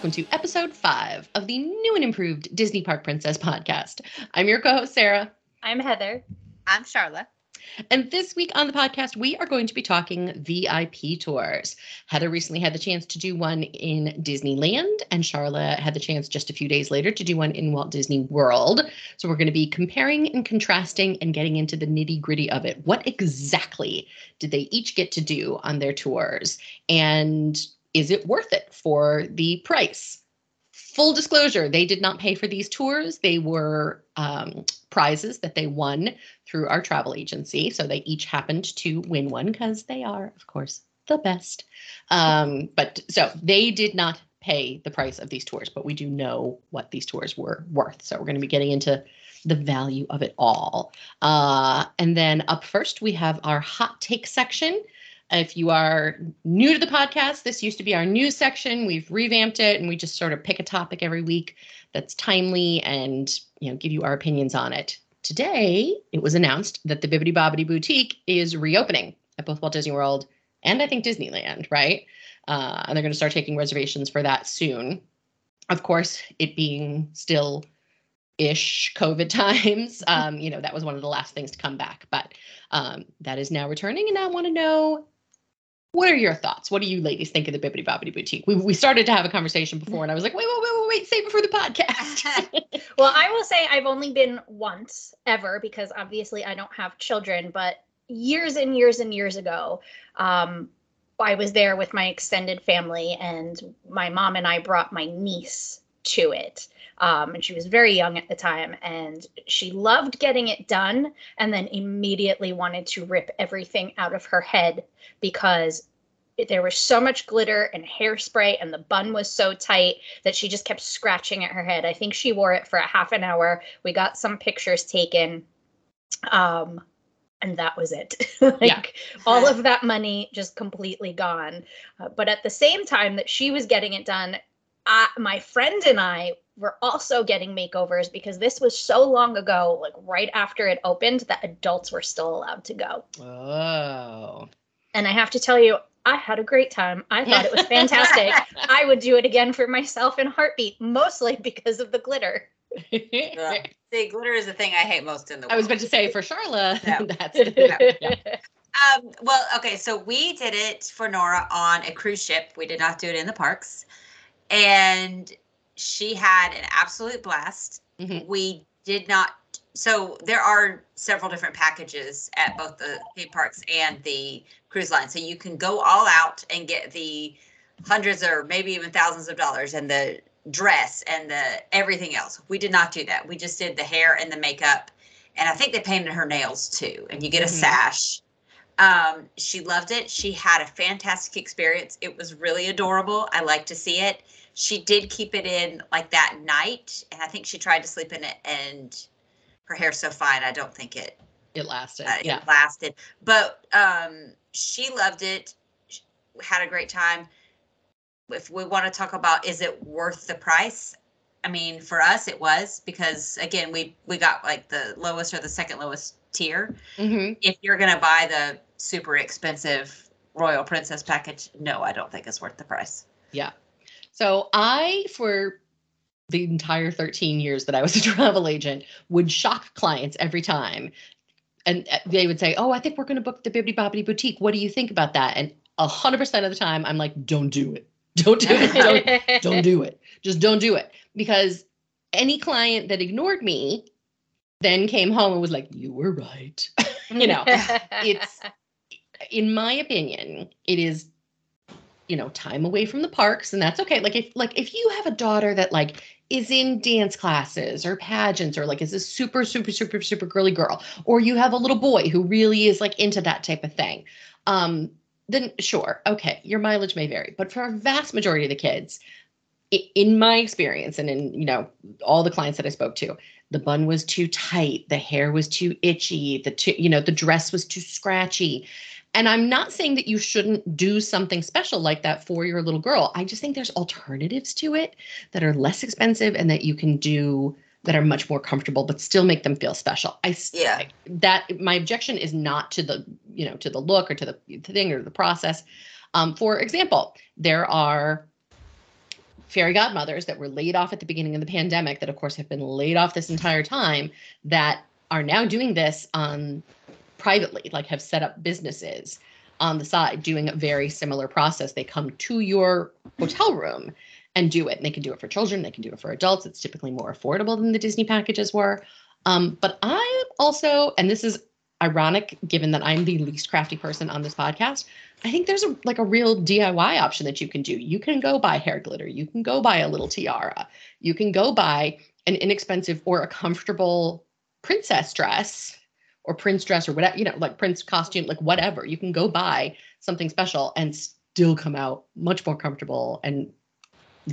and welcome to episode five of the new and improved Disney Park Princess podcast. I'm your co host, Sara. I'm Heather. I'm Sharla. And this week on the podcast, we are going to be talking VIP tours. Heather recently had the chance to do one in Disneyland, and Sharla had the chance just a few days later to do one in Walt Disney World. So we're going to be comparing and contrasting and getting into the nitty gritty of it. What exactly did they each get to do on their tours? And is it worth it for the price? Full disclosure, they did not pay for these tours. They were um, prizes that they won through our travel agency. So they each happened to win one because they are, of course, the best. Um, but so they did not pay the price of these tours, but we do know what these tours were worth. So we're going to be getting into the value of it all. Uh, and then up first, we have our hot take section. If you are new to the podcast, this used to be our news section. We've revamped it and we just sort of pick a topic every week that's timely and you know give you our opinions on it. Today, it was announced that the Bibbidi Bobbidi Boutique is reopening at both Walt Disney World and I think Disneyland, right? Uh, and they're going to start taking reservations for that soon. Of course, it being still ish COVID times, um, you know, that was one of the last things to come back, but um, that is now returning. And I want to know what are your thoughts? What do you ladies think of the Bibbidi Bobbidi Boutique? We, we started to have a conversation before, and I was like, wait, wait, wait, wait, wait, save it for the podcast. well, I will say I've only been once ever because obviously I don't have children, but years and years and years ago, um, I was there with my extended family, and my mom and I brought my niece to it. Um, and she was very young at the time, and she loved getting it done, and then immediately wanted to rip everything out of her head because there was so much glitter and hairspray, and the bun was so tight that she just kept scratching at her head. I think she wore it for a half an hour. We got some pictures taken. Um, and that was it. like yeah. all of that money just completely gone. Uh, but at the same time that she was getting it done, I, my friend and I were also getting makeovers because this was so long ago, like right after it opened, that adults were still allowed to go. Oh. And I have to tell you, I had a great time. I thought it was fantastic. I would do it again for myself in heartbeat, mostly because of the glitter. yeah. See, glitter is the thing I hate most in the world. I was about to say for Sharla, no. that's no. Yeah. Um, well, okay, so we did it for Nora on a cruise ship. We did not do it in the parks and she had an absolute blast. Mm-hmm. We did not. So there are several different packages at both the theme parks and the cruise line. So you can go all out and get the hundreds or maybe even thousands of dollars and the dress and the everything else. We did not do that. We just did the hair and the makeup. And I think they painted her nails too. And you get a mm-hmm. sash. Um, she loved it. She had a fantastic experience. It was really adorable. I like to see it she did keep it in like that night, and I think she tried to sleep in it, and her hair's so fine. I don't think it it lasted. Uh, yeah, it lasted. But um, she loved it. she Had a great time. If we want to talk about, is it worth the price? I mean, for us, it was because again, we we got like the lowest or the second lowest tier. Mm-hmm. If you're gonna buy the super expensive Royal Princess package, no, I don't think it's worth the price. Yeah, so I, for the entire 13 years that I was a travel agent, would shock clients every time. And uh, they would say, Oh, I think we're going to book the Bibbidi Bobbidi Boutique. What do you think about that? And 100% of the time, I'm like, Don't do it. Don't do it. Don't, don't do it. Just don't do it. Because any client that ignored me then came home and was like, You were right. you know, it's, in my opinion, it is you know time away from the parks and that's okay like if like if you have a daughter that like is in dance classes or pageants or like is a super super super super girly girl? Or you have a little boy who really is like into that type of thing. Um then sure okay your mileage may vary but for a vast majority of the kids in my experience and in you know all the clients that i spoke to the bun was too tight the hair was too itchy the too, you know the dress was too scratchy and I'm not saying that you shouldn't do something special like that for your little girl. I just think there's alternatives to it that are less expensive and that you can do that are much more comfortable but still make them feel special. I yeah. that my objection is not to the, you know, to the look or to the thing or the process. Um, for example, there are fairy godmothers that were laid off at the beginning of the pandemic, that of course have been laid off this entire time, that are now doing this on privately, like have set up businesses on the side doing a very similar process. They come to your hotel room and do it. And they can do it for children, they can do it for adults. It's typically more affordable than the Disney packages were. Um, but I also, and this is ironic given that I'm the least crafty person on this podcast, I think there's a like a real DIY option that you can do. You can go buy hair glitter, you can go buy a little tiara, you can go buy an inexpensive or a comfortable princess dress or prince dress or whatever, you know, like prince costume, like whatever. You can go buy something special and still come out much more comfortable and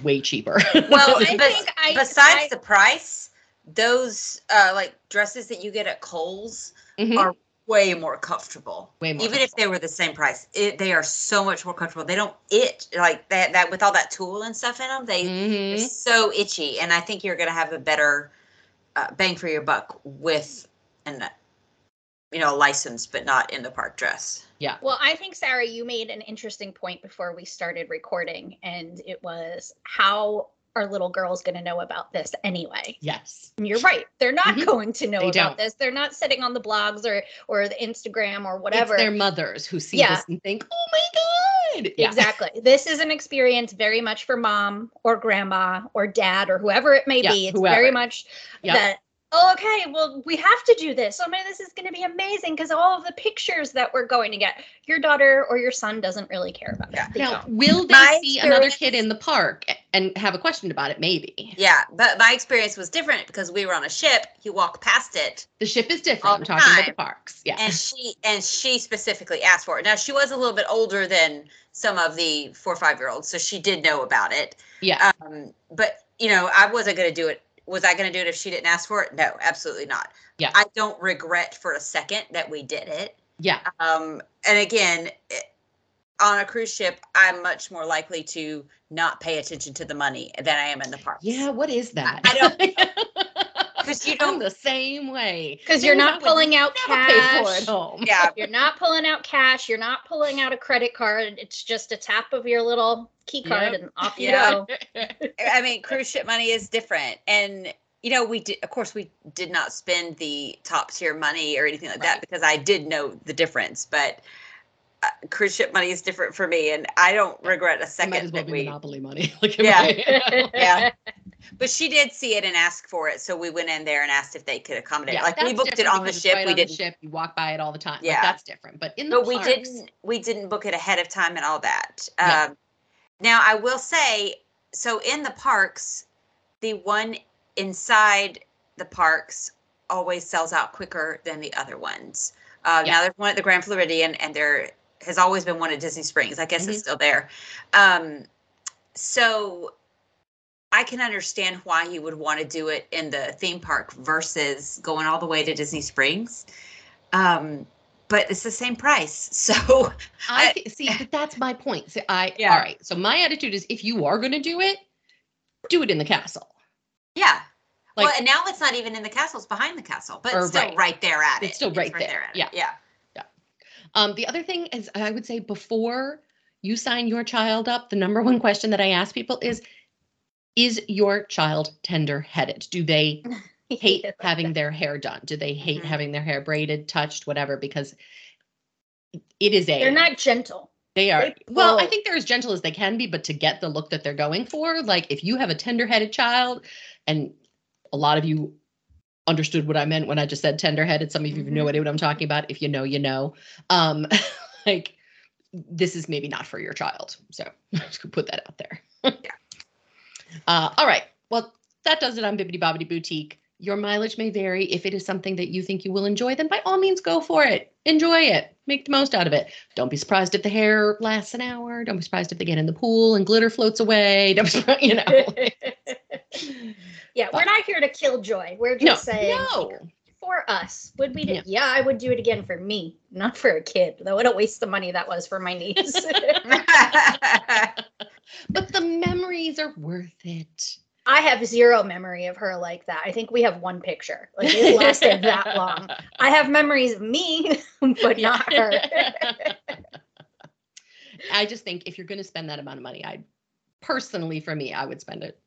way cheaper. Well, but, I, besides I, the price, those uh, like dresses that you get at Kohl's mm-hmm. are way more comfortable. Way more even if they were the same price. It, they are so much more comfortable. They don't itch like that. That with all that tulle and stuff in them, they mm-hmm. are so itchy. And I think you're going to have a better uh, bang for your buck with an you know license, but not in the park dress. Yeah. Well, I think Sara, you made an interesting point before we started recording, and it was how are little girls going to know about this anyway? Yes. And you're right. They're not mm-hmm. going to know they about don't. this. They're not sitting on the blogs or or the Instagram or whatever. It's their mothers who see yeah. this and think, "Oh my god." Yeah. Exactly. This is an experience very much for mom or grandma or dad or whoever it may yeah, be. It's whoever. very much yep. that okay, well, we have to do this. Oh, man, this is going to be amazing because all of the pictures that we're going to get. Your daughter or your son doesn't really care about yeah. it. Now, will they my see another kid in the park and have a question about it? Maybe. Yeah, but my experience was different because we were on a ship. You walk past it. The ship is different. I'm talking time. about the parks. Yeah. And she and she specifically asked for it. Now she was a little bit older than some of the four or five year olds, so she did know about it. Yeah. Um, but you know, I wasn't going to do it was I going to do it if she didn't ask for it? No, absolutely not. Yeah. I don't regret for a second that we did it. Yeah. Um, and again, it, on a cruise ship, I'm much more likely to not pay attention to the money than I am in the park. Yeah, what is that? I, I don't because you don't I'm the same way because you're not pulling out cash. Yeah, you're not pulling out cash. You're not pulling out a credit card. It's just a tap of your little key card yep. and off you yeah. go. I mean, cruise ship money is different, and you know, we did. Of course, we did not spend the top tier money or anything like right. that because I did know the difference, but. Uh, cruise ship money is different for me, and I don't regret a second. Might as well that we, monopoly money. like, yeah, yeah but she did see it and ask for it, so we went in there and asked if they could accommodate. Yeah, like we booked it on the ship. Right we didn't. ship. You walk by it all the time. Yeah, like, that's different. But in the but parks, we didn't. We didn't book it ahead of time and all that. Yeah. Um, now I will say, so in the parks, the one inside the parks always sells out quicker than the other ones. Uh, yeah. Now there's one at the Grand Floridian, and there has always been one at Disney Springs. I guess mm-hmm. it's still there. Um, so I can understand why you would want to do it in the theme park versus going all the way to Disney Springs. Um, but it's the same price. So I, I see, but that's my point. So I yeah. all right. So my attitude is if you are going to do it, do it in the castle. Yeah. Like, well, and now it's not even in the castle; it's behind the castle, but it's still right. right, there at it's it. It's still right, it's right there. there yeah. Yeah. Yeah. Um, the other thing is, I would say before you sign your child up, the number one question that I ask people is, is your child tender headed? Do they hate having their hair done? Do they hate mm-hmm. having their hair braided, touched, whatever? Because it is a. They're not gentle. They are. They well, I think they're as gentle as they can be, but to get the look that they're going for, like if you have a tender headed child, and a lot of you understood what I meant when I just said tender headed, some of you mm-hmm. know what I'm talking about. If you know, you know. Um, like this is maybe not for your child. So I just put that out there. yeah. Uh, all right. Well, that does it on Bibbidi Bobbidi Boutique. Your mileage may vary. If it is something that you think you will enjoy, then by all means go for it. Enjoy it. Make the most out of it. Don't be surprised if the hair lasts an hour. Don't be surprised if they get in the pool and glitter floats away. Don't be surprised, you know. yeah, but, we're not here to kill joy. We're just no, saying no. for us. Would we do, yeah. yeah, I would do it again for me, not for a kid. Though what a waste of money that was for my niece but the memories are worth it. I have zero memory of her like that. I think we have one picture. Like it lasted that long. I have memories of me, but not her. I just think if you're going to spend that amount of money, I'd personally for me, I would spend it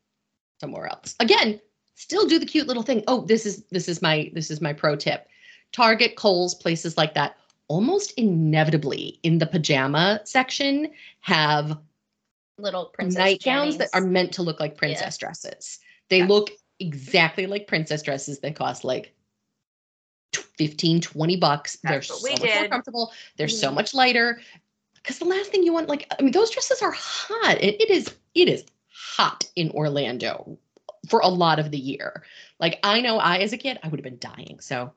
somewhere else. Again, still do the cute little thing. Oh, this is this is my this is my pro tip. Target, Kohl's, places like that almost inevitably in the pajama section have little princess nightgowns that are meant to look like princess dresses. They Yeah. look exactly like princess dresses. They cost like tw- 15, 20 bucks. They're so much more comfortable. They're so Mhm. much lighter. Because the last thing you want, like, I mean, those dresses are hot. It, it is, it is hot in Orlando for a lot of the year. Like, I know I, as a kid, I would have been dying. So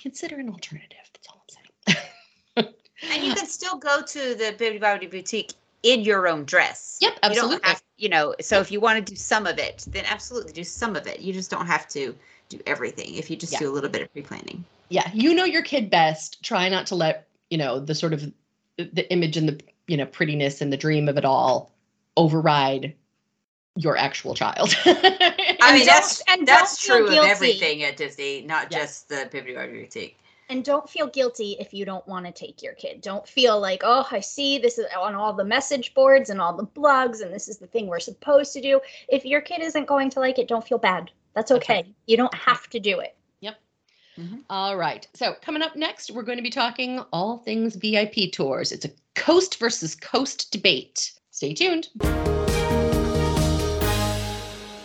consider an alternative. That's all I'm saying. And you can still go to the Bibbidi Bobbidi Boutique in your own dress. Yep, You absolutely. don't have, you know, so if you want to do some of it, then absolutely do some of it. You just don't have to do everything if you just Yeah. do a little bit of pre-planning. yeah you know your kid best try not to let you know the sort of the image and the you know prettiness and the dream of it all override your actual child I mean, that's and that's true of everything at Disney, not Yeah. just the Bobbidi Boutique. And don't feel guilty if you don't want to take your kid. Don't feel like, oh, I see this is on all the message boards and all the blogs, and this is the thing we're supposed to do. If your kid isn't going to like it, don't feel bad. That's That's okay. You don't have to do it. Yep. Mm-hmm. All right so coming up next we're going to be talking all things vip tours it's a coast versus coast debate stay tuned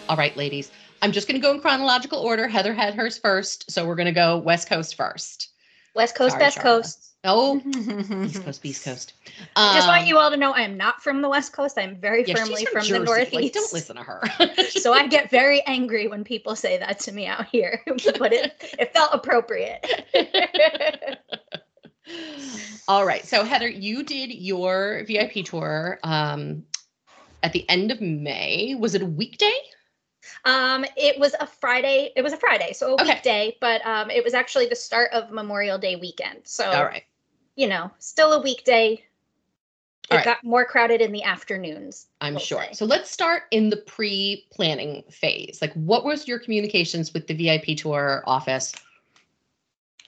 all right ladies i'm just going to go in chronological order heather had hers first so we're going to go west coast first West Coast, Sorry, Best Sharla. Coast. oh east coast east coast I just want Um, you all to know I am not from the West Coast. I'm very yeah, firmly from, from, the Northeast. Like, don't listen to her so I get very angry when people say that to me out here, but it it felt appropriate. All right. So Heather, you did your VIP tour um at the end of May. Was it a weekday? Um, it was a Friday. It was a Friday, so a Okay. weekday, but um, it was actually the start of Memorial Day weekend. So All right. you know, still a weekday. It right. got more crowded in the afternoons. I'm we'll sure. say. So let's start in the pre-planning phase. Like what was your communications with the VIP tour office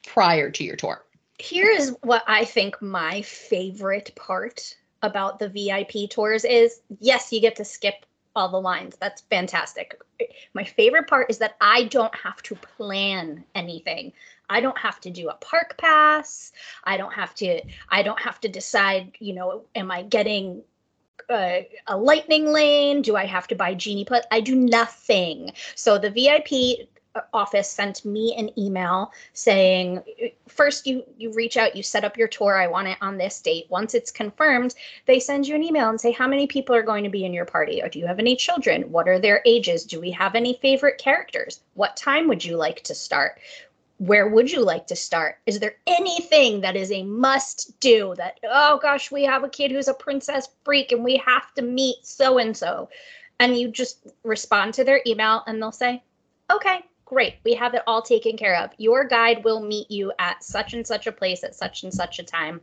prior to your tour? Here is what I think my favorite part about the VIP tours is. Yes, you get to skip all the lines. That's fantastic. My favorite part is that I don't have to plan anything. I don't have to do a park pass. I don't have to I don't have to decide, you know, am I getting uh, a lightning lane? Do I have to buy Genie Plus? I do nothing. So the VIP office sent me an email saying first you you reach out you set up your tour i want it on this date. Once it's confirmed they send you an email and say how many people are going to be in your party? Or do you have any children? What are their ages? Do we have any favorite characters? What time would you like to start? Where would you like to start? Is there anything that is a must do that oh gosh we have a kid who's a princess freak and we have to meet so and so? And you just respond to their email and they'll say okay great we have it all taken care of. Your guide will meet you at such and such a place at such and such a time.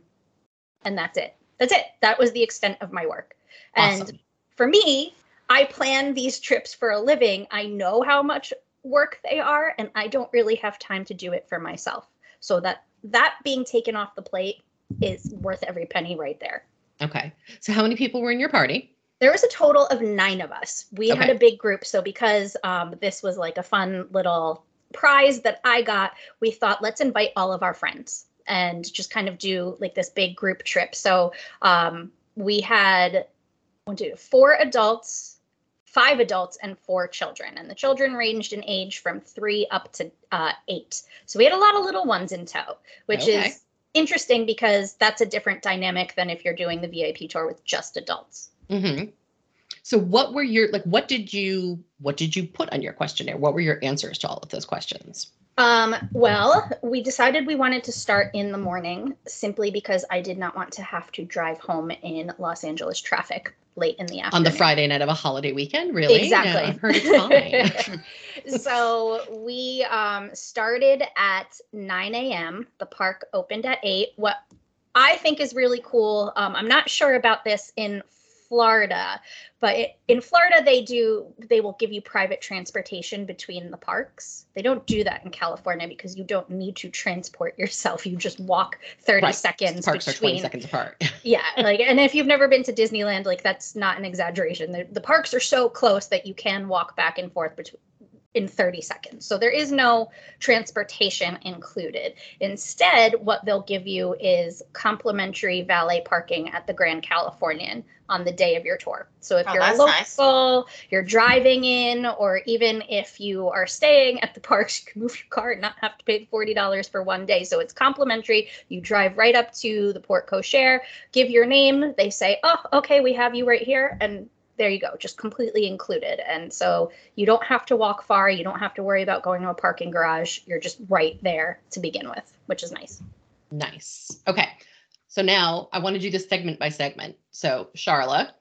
And that's it. That's it. That was the extent of my work. And for me i plan these trips for a living. I know how much work they are and i don't really have time to do it for myself. So that that being taken off the plate is worth every penny right there. Okay. So how many people were in your party? There was a total of nine of us. We had a big group, so because um, this was like a fun little prize that I got, we thought let's invite all of our friends and just kind of do like this big group trip. So um, we had one, two, four adults, five adults, and four children, and the children ranged in age from three up to uh, eight. So we had a lot of little ones in tow, which Okay. is interesting because that's a different dynamic than if you're doing the VIP tour with just adults. Hmm So what were your like what did you what did you put on your questionnaire? What were your answers to all of those questions? Um, well, we decided we wanted to start in the morning simply because I did not want to have to drive home in Los Angeles traffic late in the afternoon. On the Friday night of a holiday weekend, really? Exactly. I've heard it's fine. so we um, started at 9 a.m. The park opened at 8. What I think is really cool, um, I'm not sure about this in Florida. But it, in Florida, they do they will give you private transportation between the parks. They don't do that in California because you don't need to transport yourself. You just walk thirty Right. seconds Parks are 20 between. seconds apart. Yeah, like, and if you've never been to Disneyland, like that's not an exaggeration. The, the parks are so close that you can walk back and forth between in 30 seconds. So there is no transportation included. Instead, what they'll give you is complimentary valet parking at the Grand Californian on the day of your tour. So if Oh, you're a local, nice. you're driving in, or even if you are staying at the parks, you can move your car and not have to pay $40 for one day. So it's complimentary. You drive right up to the Porte Cochere, give your name. They say, oh, okay, we have you right here. And there you go, just completely included. And so you don't have to walk far. You don't have to worry about going to a parking garage. You're just right there to begin with, which is nice. Nice. Okay. So now I want to do this segment by segment. So, Sharla,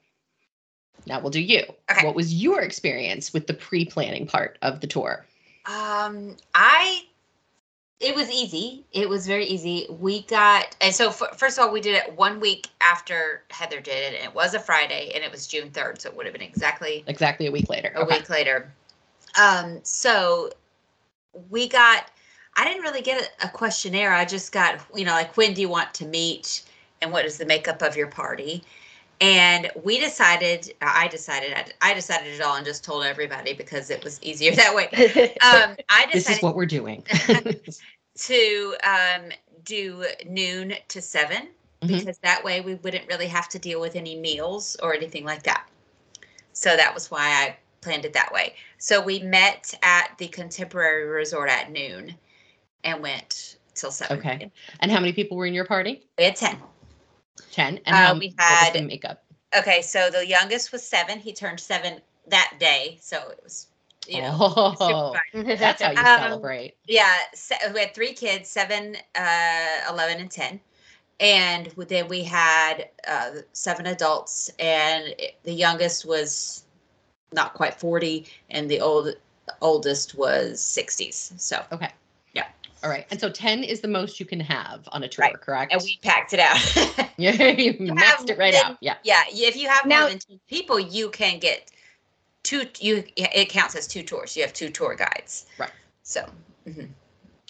now we'll do you. Okay. What was your experience with the pre planning part of the tour? Um, I it was easy. It was very easy. We got and so f- first of all, we did it one week after Heather did it, and it was a Friday, and it was June third, so it would have been exactly Exactly a week later. a week later. Um, so we got. I didn't really get a, a questionnaire. I just got, you know, like when do you want to meet, and what is the makeup of your party, and we decided. I decided. I, decided it all and just told everybody because it was easier that way. Um, I This is what we're doing. to um, do noon to 7 Mhm. because that way we wouldn't really have to deal with any meals or anything like that. So that was why I planned it that way. So we met at the Contemporary Resort at noon and went till seven. Okay. and how many people were in your party? We had 10. 10. And Uh, we had- makeup? Okay, so the youngest was seven. He turned seven that day. So it was, you know, oh, that's how you Um, celebrate. Yeah, se- we had three kids, seven, uh, 11, and 10. And then we had uh, seven adults, and the youngest was not quite 40, and the old oldest was 60s. So, Okay. Yeah. All right. And so 10 is the most you can have on a tour, Right. correct? and we packed it out. yeah, you have maxed it right then- out. Yeah. yeah, if you have Now- more than 10 people, you can get two, you it counts as two tours. You have two tour guides. Right. So, mhm.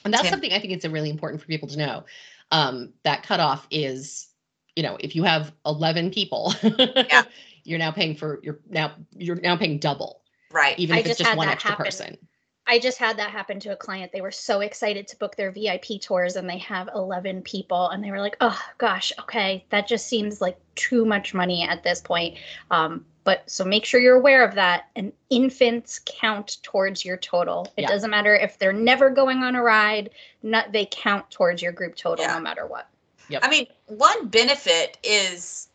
And that's 10. something I think it's really important for people to know. Um, that cutoff is, you know, if you have 11 people, you're now paying for, you're now, you're now paying double, right. even I if it's just just one extra happen. person. I just had that happen to a client. They were so excited to book their VIP tours and they have 11 people and they were like, oh gosh, okay, that just seems like too much money at this point. Um, but so make sure you're aware of that. And infants count towards your total. It Yeah. doesn't matter if they're never going on a ride, not they count towards your group total Yeah. no matter what. I mean, one benefit is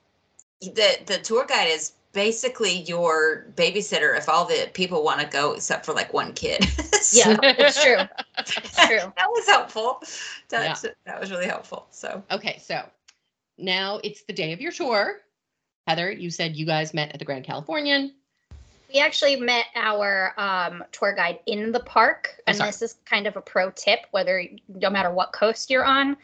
that the tour guide is basically your babysitter if all the people want to go except for like one kid. So Yeah, it's true. It's true. that was helpful. That, that was really helpful. So Okay. So now it's the day of your tour. Heather, you said you guys met at the Grand Californian. We actually met our um, tour guide in the park, Oh, and sorry. this is kind of a pro tip: whether no matter what coast you're on,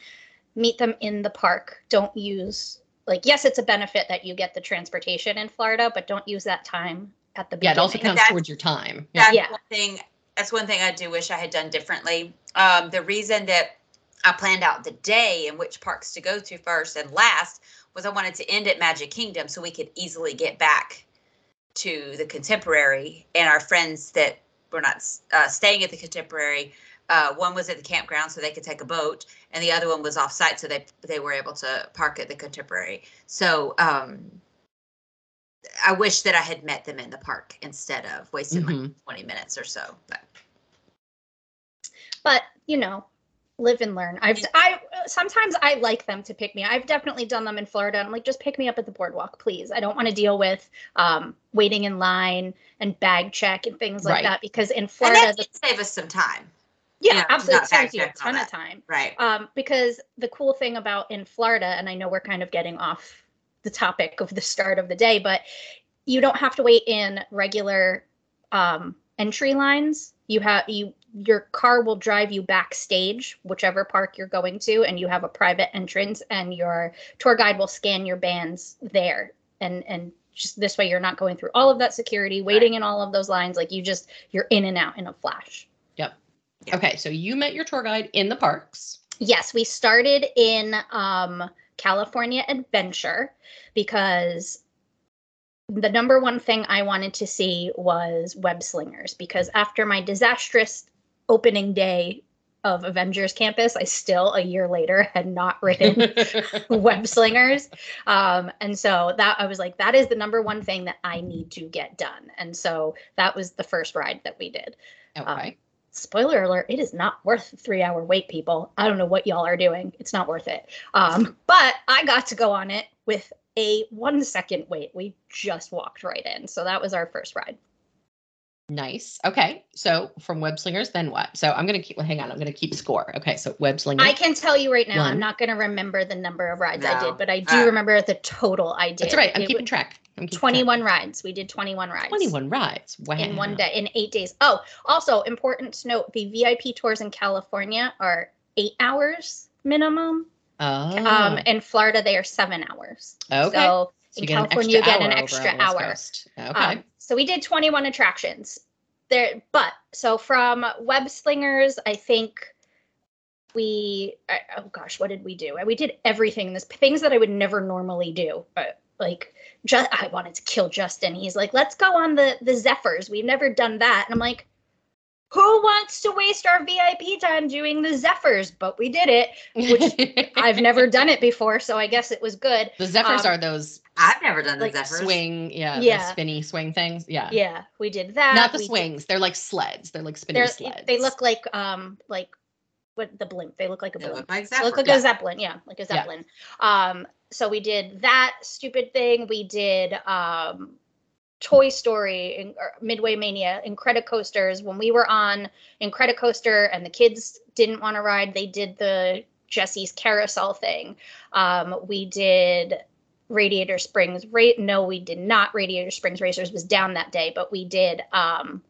meet them in the park. Don't use like yes, it's a benefit that you get the transportation in Florida, but don't use that time at the beginning. Yeah, it also counts That's- towards your time. Yeah. that's Yeah. one thing. That's one thing I do wish I had done differently. Um, the reason that I planned out the day and which parks to go to first and last was I wanted to end at Magic Kingdom so we could easily get back to the Contemporary and our friends that were not uh, staying at the Contemporary. Uh, one was at the campground so they could take a boat, and the other one was off site so they they were able to park at the Contemporary. So um, I wish that I had met them in the park instead of wasting like Mhm. 20 minutes or so. But but you know live and learn i've i sometimes i like them to pick me i've definitely done them in florida i'm like just pick me up at the boardwalk please i don't want to deal with um, waiting in line and bag check and things like Right. that because in and florida that the, save us some time, yeah, know, absolutely it saves you a check and all ton of time right? um, because the cool thing about in florida and i know we're kind of getting off the topic of the start of the day but you don't have to wait in regular um, entry lines you have you your car will drive you backstage whichever park you're going to and you have a private entrance and your tour guide will scan your bands there and and just this way you're not going through all of that security, waiting in all of those lines. Like you just you're in and out in a flash. Yeah. Okay, so you met your tour guide in the parks. Yes, we started in um, California Adventure because the number one thing I wanted to see was web slingers because after my disastrous opening day of Avengers Campus, I still a year later had not ridden web slingers. Um, and so that I was like, that is the number one thing that I need to get done. And so that was the first ride that we did. okay. Spoiler alert, it is not worth three hour wait, people. I don't know what y'all are doing. It's not worth it. Um, but I got to go on it with a one second wait. We just walked right in. So that was our first ride. Nice. Okay. So from web slingers, then what? So I'm gonna keep. Well, hang on. I'm gonna keep score. Okay. So web slingers. I can tell you right now, One. I'm not going to remember the number of rides I did, but I do Uh, remember the total I did. That's right. I'm It keeping was track. I'm keeping track. 21 rides. We did 21 rides. 21 rides. Wow. in one day in eight days. Oh, also important to note: the VIP tours in California are eight hours minimum. Oh. Um, in Florida, they are seven hours. okay. So, So in you get an California, you get an extra hour. Okay. Um, so we did 21 attractions there, but so from web slingers, I think we I, oh gosh, what did we do? We did everything. This things that I would never normally do, but like just I wanted to kill Justin. He's like, let's go on the the Zephyrs. We've never done that, and I'm like. Who wants to waste our VIP time doing the Zephyrs? But we did it. which I've never done it before, so I guess it was good. the Zephyrs um, are those I've never done the like Zephyrs. swing, yeah, Yeah. the spinny swing things. Yeah. Yeah, we did that. Not the We did- swings. They're like sleds. They're like spinny They're, sleds. they look like um like what the blimp. They look like a They blimp. look like They look Zephyrs. like a zeppelin. Yeah, like a Yeah. zeppelin. Um, so we did that stupid thing. We did um, Toy Story or Midway Mania, Incredicoasters. When we were on Incredicoaster and the kids didn't want to ride, they did the Jessie's carousel thing. Um, we did Radiator Springs. Ra- no, we did not. Radiator Springs Racers was down that day, but we did um,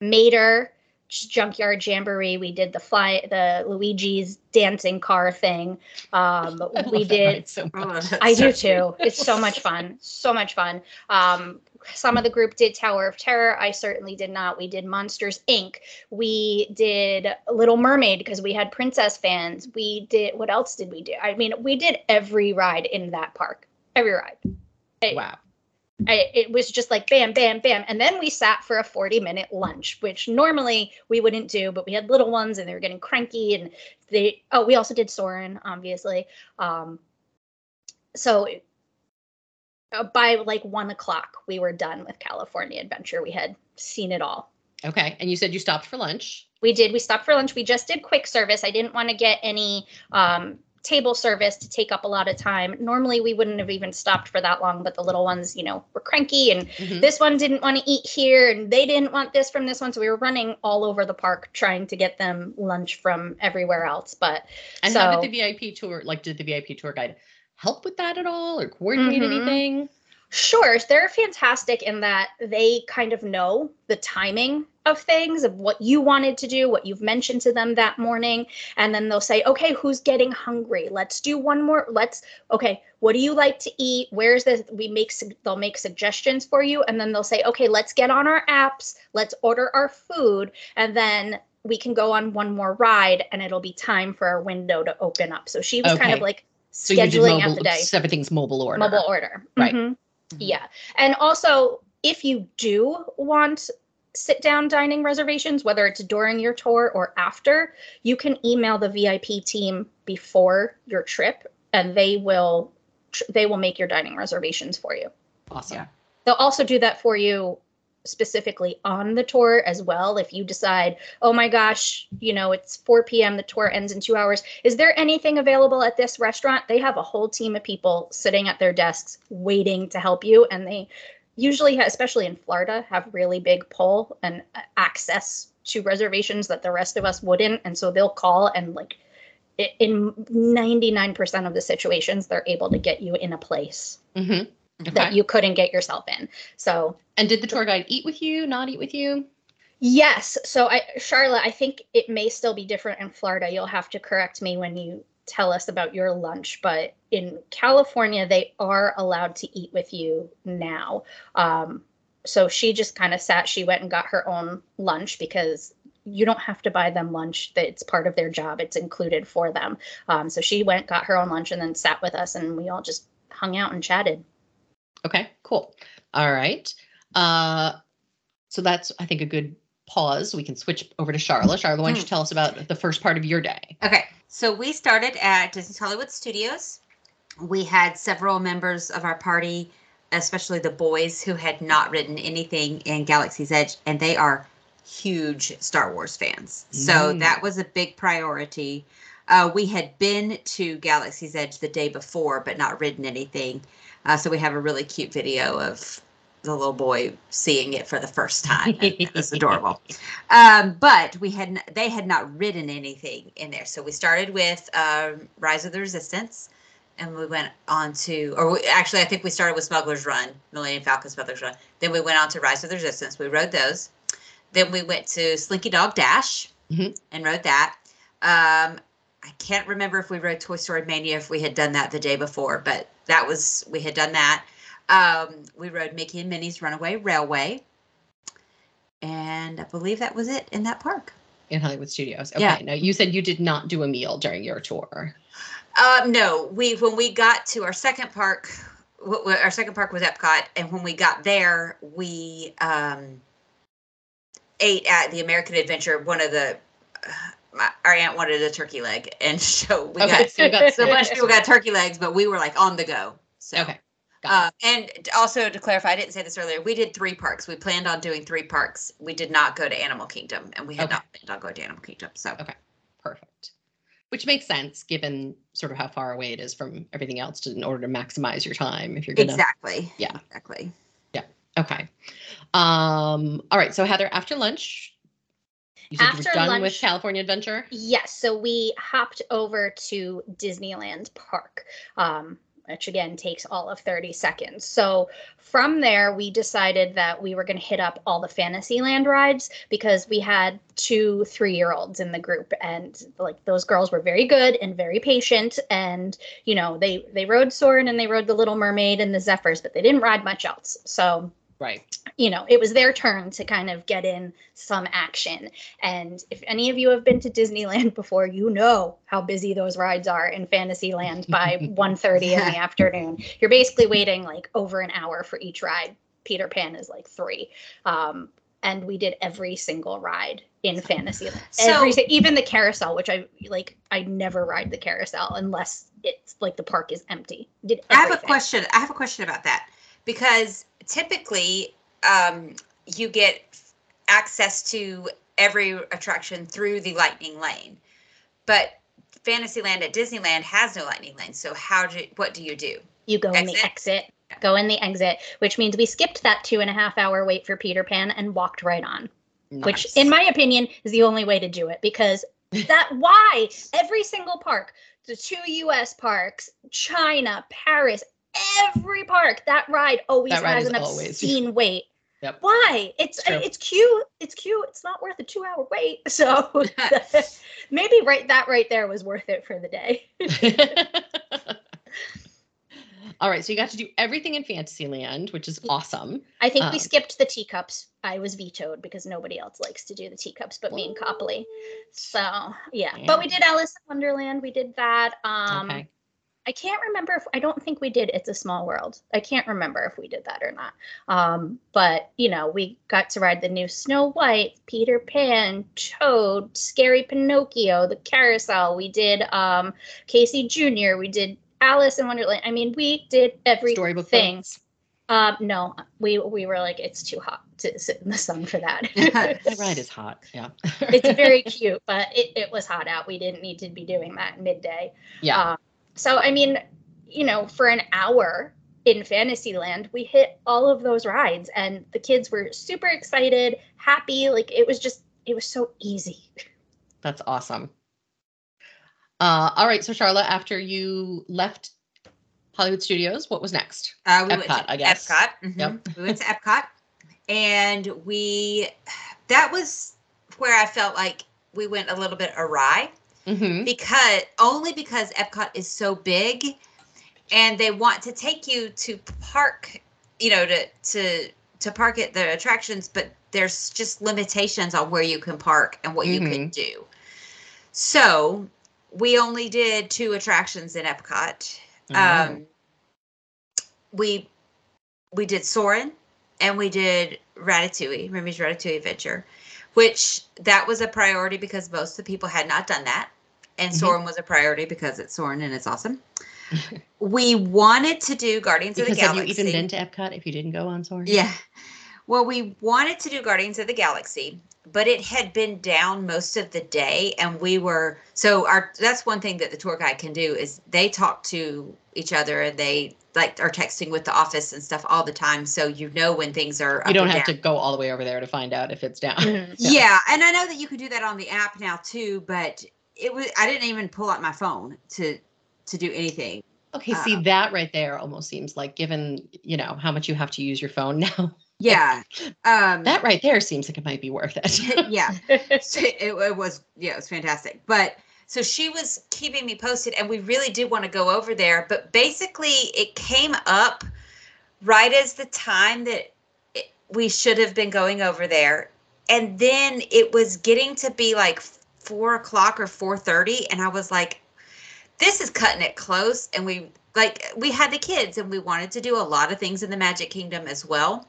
Mater Junkyard Jamboree. We did the fly, the Luigi's dancing car thing. Um, I we did. so I do too. It's so much fun. So much fun. Um, some of the group did Tower of Terror. I certainly did not. We did Monsters Inc. We did Little Mermaid because we had princess fans. We did what else did we do? I mean, we did every ride in that park. Every ride. It, Wow. I, it was just like bam, bam, bam. And then we sat for a 40 minute lunch, which normally we wouldn't do, but we had little ones and they were getting cranky. And they, oh, we also did Soarin', obviously. Um, so by like one o'clock, we were done with California Adventure. We had seen it all. Okay. And you said you stopped for lunch. We did. We stopped for lunch. We just did quick service. I didn't want to get any um, table service to take up a lot of time. Normally, we wouldn't have even stopped for that long, but the little ones, you know, were cranky, and Mhm. this one didn't want to eat here, and they didn't want this from this one. So we were running all over the park trying to get them lunch from everywhere else. But And so how did the VIP tour, like, did the VIP tour guide help with that at all or coordinate Mhm. anything? Sure, they're fantastic in that they kind of know the timing of things, of what you wanted to do, what you've mentioned to them that morning, and then they'll say, "Okay, who's getting hungry? Let's do one more. Let's okay, what do you like to eat? Where's this? We make they'll make suggestions for you, and then they'll say, "Okay, let's get on our apps. Let's order our food, and then." We can go on one more ride and it'll be time for our window to open up. So she was kind of like So you scheduling mobile, out the day so everything's mobile order. mobile order. Right. Mhm. Mhm. Yeah. And also, if you do want sit down dining reservations, whether it's during your tour or after, you can email the VIP team before your trip and they will they will make your dining reservations for you. Awesome. Yeah. They'll also do that for you specifically on the tour as well. If you decide oh my gosh you know it's 4 p.m the tour ends in two hours is there anything available at this restaurant? They have a whole team of people sitting at their desks waiting to help you and they usually especially in florida have really big pull and access to reservations that the rest of us wouldn't and so they'll call and like in 99% of the situations they're able to get you in a place. Mm-hmm. That you couldn't get yourself in so and did the tour guide eat with you, not eat with you? Yes. So I Sharla, I think it may still be different in Florida. You'll have to correct me when you tell us about your lunch, but in California, they are allowed to eat with you now. Um, so she just kind of sat, she went and got her own lunch because you don't have to buy them lunch that it's part of their job it's included for them um, so she went got her own lunch and then sat with us and we all just hung out and chatted okay cool all right uh, so that's i think a good pause we can switch over to sharla sharla why don't you hmm. tell us about the first part of your day okay so we started at disney's hollywood studios we had several members of our party especially the boys who had not written anything in galaxy's edge and they are huge Star Wars fans. So mm. that was a big priority. Uh, we had been to Galaxy's Edge the day before, but not ridden anything. Uh, so we have a really cute video of the little boy seeing it for the first time. It's adorable. Um, but we had they had not ridden anything in there. So we started with um, Rise of the Resistance, and we went on to, or we, actually, I think we started with Smuggler's Run, Millennium Falcon Smuggler's Run. Then we went on to Rise of the Resistance. We rode those. Then we went to Slinky Dog Dash mm-hmm. and rode that. Um, I can't remember if we rode Toy Story Mania if we had done that the day before, but that was we had done that. Um, we rode Mickey and Minnie's Runaway Railway, and I believe that was it in that park in Hollywood Studios. Okay. Yeah. Now you said you did not do a meal during your tour. Um, no, we when we got to our second park, our second park was Epcot, and when we got there, we um, ate at the American Adventure one of the. My, our aunt wanted a turkey leg, and so we okay, got so, we got so much people got turkey legs, but we were like on the go. So okay. Uh, and also to clarify, I didn't say this earlier. We did three parks. We planned on doing three parks. We did not go to Animal Kingdom, and we had okay. not planned on going to Animal Kingdom. So okay, perfect. Which makes sense given sort of how far away it is from everything else, to, in order to maximize your time. If you're gonna exactly, yeah, exactly. Yeah. Okay. Um, all right. So Heather, after lunch, you said after you were done lunch, with California Adventure? Yes. So we hopped over to Disneyland Park. Um, which again takes all of 30 seconds. So from there, we decided that we were going to hit up all the Fantasyland rides because we had two three year olds in the group, and like those girls were very good and very patient. And you know, they they rode Soarin' and they rode the Little Mermaid and the Zephyrs, but they didn't ride much else. So Right. You know, it was their turn to kind of get in some action. And if any of you have been to Disneyland before, you know how busy those rides are in Fantasyland by 1:30 in the afternoon. You're basically waiting like over an hour for each ride. Peter Pan is like 3. Um, and we did every single ride in Fantasyland. So, every, even the carousel, which I like, I never ride the carousel unless it's like the park is empty. Did I have a question. I have a question about that because typically um, you get access to every attraction through the lightning lane but fantasyland at disneyland has no lightning lane so how do what do you do you go exit? in the exit go in the exit which means we skipped that two and a half hour wait for peter pan and walked right on nice. which in my opinion is the only way to do it because that why every single park the two us parks china paris every park that ride always that ride has an obscene always. wait. Yep. Why? It's it's, it's cute. It's cute. It's not worth a two hour wait. So maybe right that right there was worth it for the day. All right, so you got to do everything in Fantasyland, which is awesome. I think um, we skipped the teacups. I was vetoed because nobody else likes to do the teacups but me and Copley. So yeah. yeah. but we did Alice in Wonderland. We did that. Um, okay. I can't remember if I don't think we did It's a Small World. I can't remember if we did that or not. Um, but you know, we got to ride the new Snow White, Peter Pan, Toad, Scary Pinocchio, the Carousel. We did um, Casey Jr. We did Alice in Wonderland. I mean, we did everything. Um, no, we we were like, it's too hot to sit in the sun for that. the ride is hot. Yeah. it's very cute, but it, it was hot out. We didn't need to be doing that midday. Yeah. Um, so, I mean, you know, for an hour in Fantasyland, we hit all of those rides, and the kids were super excited, happy. Like it was just, it was so easy. That's awesome. Uh, all right, so Sharla, after you left Hollywood Studios, what was next? Uh, we Epcot, went to I guess. Epcot. Mm-hmm. Yep. we went to Epcot, and we that was where I felt like we went a little bit awry mm-hmm. because only because Epcot is so big and they want to take you to park, you know, to to to park at the attractions, but there's just limitations on where you can park and what mm-hmm. you can do. So we only did two attractions in Epcot. Mm-hmm. Um, we we did Soarin' and we did Ratatouille, Remy's Ratatouille Adventure, which that was a priority because most of the people had not done that. And mm-hmm. Soarin' was a priority because it's Soarin' and it's awesome. we wanted to do Guardians because of the Galaxy. Have you even been to Epcot if you didn't go on Soarin'? Yeah. Well, we wanted to do Guardians of the Galaxy, but it had been down most of the day and we were so our that's one thing that the tour guide can do is they talk to each other and they like are texting with the office and stuff all the time so you know when things are you don't have down. to go all the way over there to find out if it's down mm-hmm. yeah. yeah and i know that you can do that on the app now too but it was i didn't even pull out my phone to to do anything okay see um, that right there almost seems like given you know how much you have to use your phone now yeah um that right there seems like it might be worth it yeah so it, it was yeah it was fantastic but so she was keeping me posted, and we really did want to go over there. But basically, it came up right as the time that it, we should have been going over there. And then it was getting to be like four o'clock or 4.30 and i was like this is cutting it close and we like we had the kids and we wanted to do a lot of things in the magic kingdom as well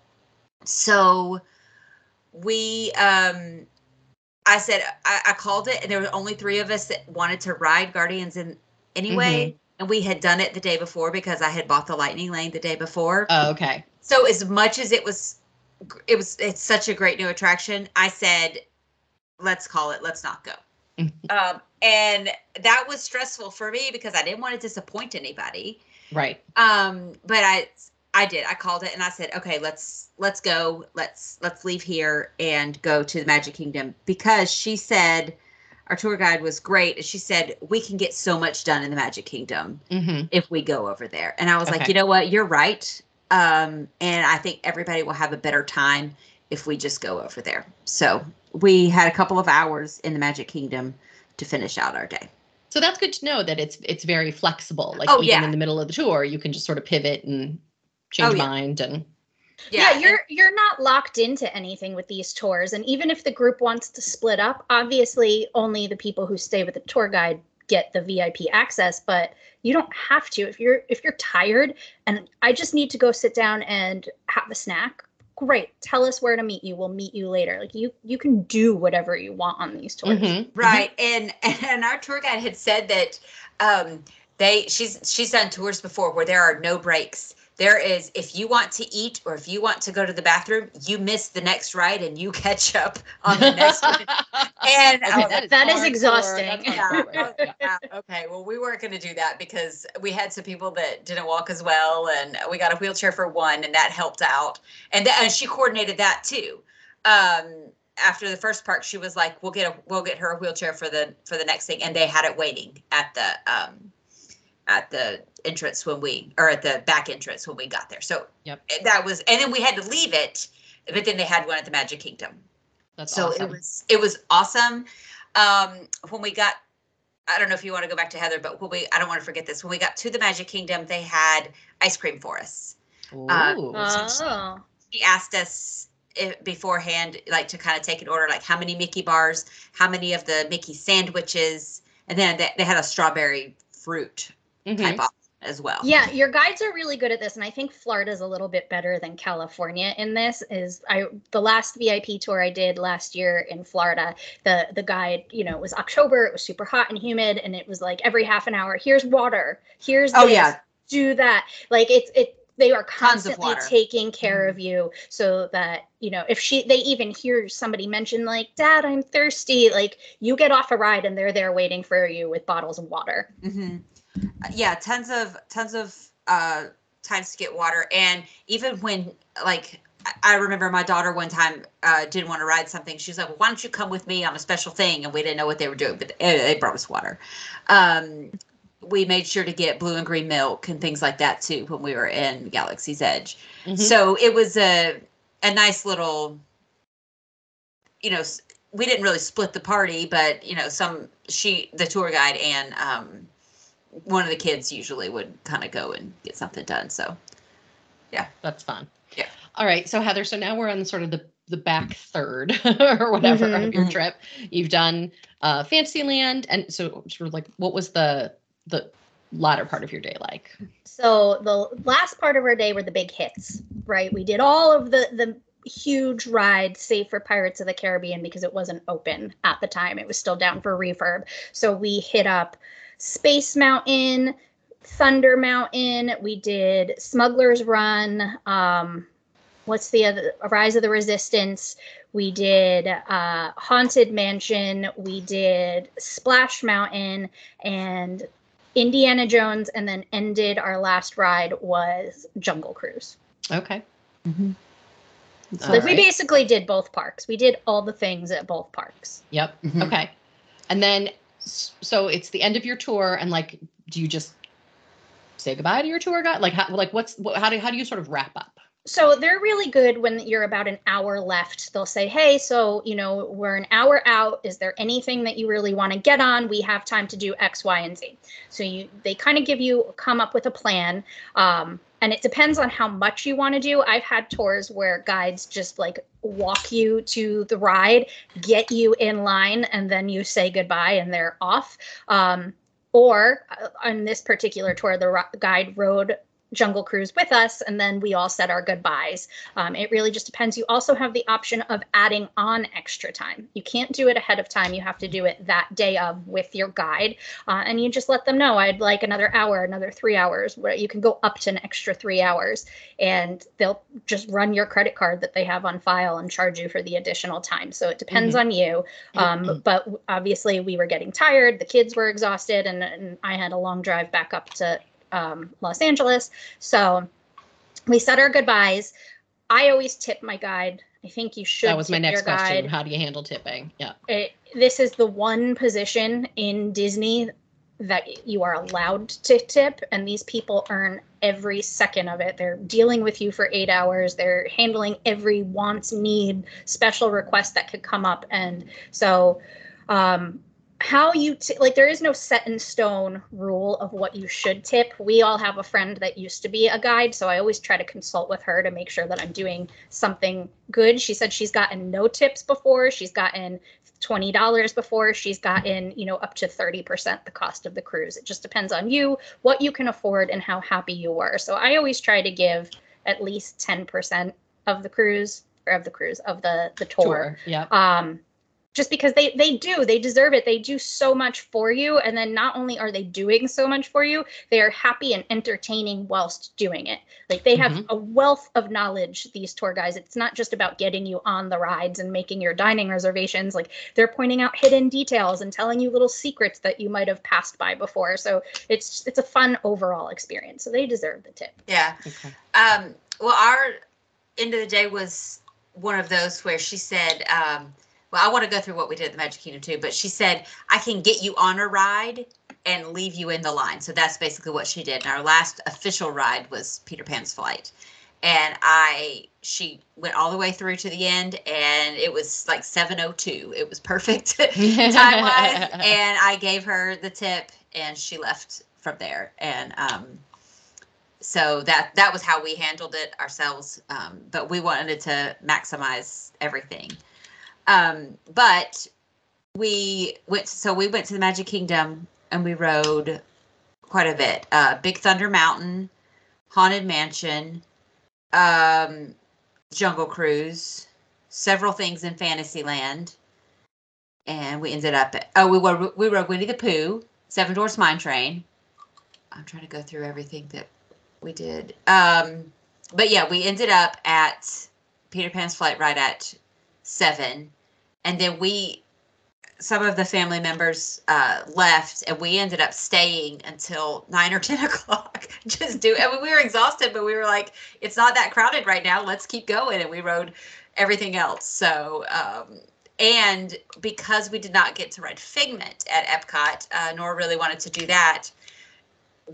so we um I said I, I, called it, and there were only three of us that wanted to ride Guardians in anyway, mm-hmm. and we had done it the day before because I had bought the Lightning Lane the day before. Oh, okay. So as much as it was, it was it's such a great new attraction. I said, let's call it. Let's not go. um, and that was stressful for me because I didn't want to disappoint anybody. Right. Um, but I I did. I called it and I said, "Okay, let's let's go. Let's let's leave here and go to the Magic Kingdom." Because she said our tour guide was great. and She said we can get so much done in the Magic Kingdom mm-hmm. if we go over there. And I was okay. like, "You know what? You're right." Um, and I think everybody will have a better time if we just go over there. So we had a couple of hours in the Magic Kingdom to finish out our day. So that's good to know that it's it's very flexible. Like oh, even yeah. in the middle of the tour, you can just sort of pivot and change oh, yeah. mind and yeah, yeah you're you're not locked into anything with these tours and even if the group wants to split up obviously only the people who stay with the tour guide get the vip access but you don't have to if you're if you're tired and i just need to go sit down and have a snack great tell us where to meet you we'll meet you later like you you can do whatever you want on these tours mm-hmm. mm-hmm. right mm-hmm. and and our tour guide had said that um they she's she's done tours before where there are no breaks there is if you want to eat or if you want to go to the bathroom you miss the next ride and you catch up on the next one. And okay, that, is, that is exhausting. Yeah, yeah, okay well we weren't going to do that because we had some people that didn't walk as well and we got a wheelchair for one and that helped out. And, th- and she coordinated that too. Um, after the first park she was like we'll get a we'll get her a wheelchair for the for the next thing and they had it waiting at the um at the entrance when we or at the back entrance when we got there. So yep. that was and then we had to leave it, but then they had one at the Magic Kingdom. That's so awesome. it was it was awesome. Um, when we got I don't know if you want to go back to Heather, but when we I don't want to forget this. When we got to the Magic Kingdom, they had ice cream for us. Ooh. Uh, oh. she, she asked us if, beforehand, like to kind of take an order, like how many Mickey bars, how many of the Mickey sandwiches, and then they, they had a strawberry fruit mm-hmm. type of as well. Yeah, your guides are really good at this, and I think Florida's a little bit better than California in this. Is I the last VIP tour I did last year in Florida, the the guide, you know, it was October, it was super hot and humid, and it was like every half an hour, here's water, here's oh this, yeah, do that. Like it's it they are constantly taking care mm-hmm. of you so that you know if she they even hear somebody mention like dad i'm thirsty like you get off a ride and they're there waiting for you with bottles of water mm-hmm yeah, tons of tons of uh, times to get water, and even when like I remember my daughter one time uh, didn't want to ride something. She was like, well, "Why don't you come with me on a special thing?" And we didn't know what they were doing, but they brought us water. Um, we made sure to get blue and green milk and things like that too when we were in Galaxy's Edge. Mm-hmm. So it was a a nice little, you know, we didn't really split the party, but you know, some she the tour guide and um, one of the kids usually would kind of go and get something done. So yeah, that's fun. Yeah. All right, so Heather, so now we're on sort of the the back third or whatever Mhm. of your trip. You've done uh Fantasyland and so sort of like what was the the latter part of your day like? So the last part of our day were the big hits, right? We did all of the the huge rides, save for Pirates of the Caribbean because it wasn't open at the time. It was still down for refurb. So we hit up Space Mountain, Thunder Mountain. We did Smuggler's Run. Um, what's the other? Rise of the Resistance. We did uh, Haunted Mansion. We did Splash Mountain and Indiana Jones, and then ended our last ride was Jungle Cruise. Okay. So All we basically did both parks. We did all the things at both parks. Yep. Mhm. Okay. And then s- so it's the end of your tour and like do you just say goodbye to your tour guide? Like how like what's what, how do how do you sort of wrap up? So they're really good when you're about an hour left. They'll say, "Hey, so you know we're an hour out. Is there anything that you really want to get on? We have time to do X, Y, and Z." So you they kind of give you come up with a plan, um, and it depends on how much you want to do. I've had tours where guides just like walk you to the ride, get you in line, and then you say goodbye and they're off. Um, or uh, on this particular tour, the guide rode Jungle Cruise with us, and then we all said our goodbyes. Um, it really just depends. You also have the option of adding on extra time. You can't do it ahead of time. You have to do it that day of with your guide, uh, and you just let them know I'd like another hour, another three hours. Where you can go up to an extra three hours, and they'll just run your credit card that they have on file and charge you for the additional time. So it depends on you. Um, but obviously, we were getting tired. The kids were exhausted, and, and I had a long drive back up to um, Los Angeles. So we said our goodbyes. I always tip my guide. I think you should. that was my next question. guide. How do you handle tipping? Yeah. It, this is the one position in Disney that you are allowed to tip, and these people earn every second of it. They're dealing with you for eight hours. They're handling every wants, need, special request that could come up, and so um, how you t- like there is no set in stone rule of what you should tip. We all have a friend that used to be a guide so i always try to consult with her to make sure that i'm doing something good. She said she's gotten no tips before. She's gotten $20 before. She's gotten you know up to 30% the cost of the cruise. It just depends on you what you can afford and how happy you were so i always try to give at least 10% of the cruise or of the cruise of the the tour. Tour. Yeah. um just because they they do they deserve it. They do so much for you. And then not only are they doing so much for you they are happy and entertaining whilst doing it. Like they have Mhm. a wealth of knowledge these tour guys. It's not just about getting you on the rides and making your dining reservations. Like they're pointing out hidden details and telling you little secrets that you might have passed by before. So it's it's a fun overall experience. So they deserve the tip. Yeah. Okay. Um, well, our end of the day was one of those where she said, um, well, I want to go through what we did at the Magic Kingdom too, but she said, I can get you on a ride and leave you in the line. So that's basically what she did. And our last official ride was Peter Pan's flight. And I, she went all the way through to the end and it was like 702. It was perfect time wise. and I gave her the tip and she left from there. And, um, so that that was how we handled it ourselves um, but we wanted to maximize everything um, but we went so we went to the magic kingdom and we rode quite a bit. Uh, big thunder mountain haunted mansion um, jungle cruise several things in fantasyland. And we ended up at, oh we were we rode winnie the pooh seven dwarfs mine train. I'm trying to go through everything that we did. Um, but yeah, we ended up at Peter Pan's flight right at seven, and then we, some of the family members uh, left, and we ended up staying until nine or ten o'clock. Just do. I mean, we were exhausted, but we were like, it's not that crowded right now. Let's keep going, and we rode everything else. So. Um, and because we did not get to ride Figment at Epcot, uh, nor really wanted to do that,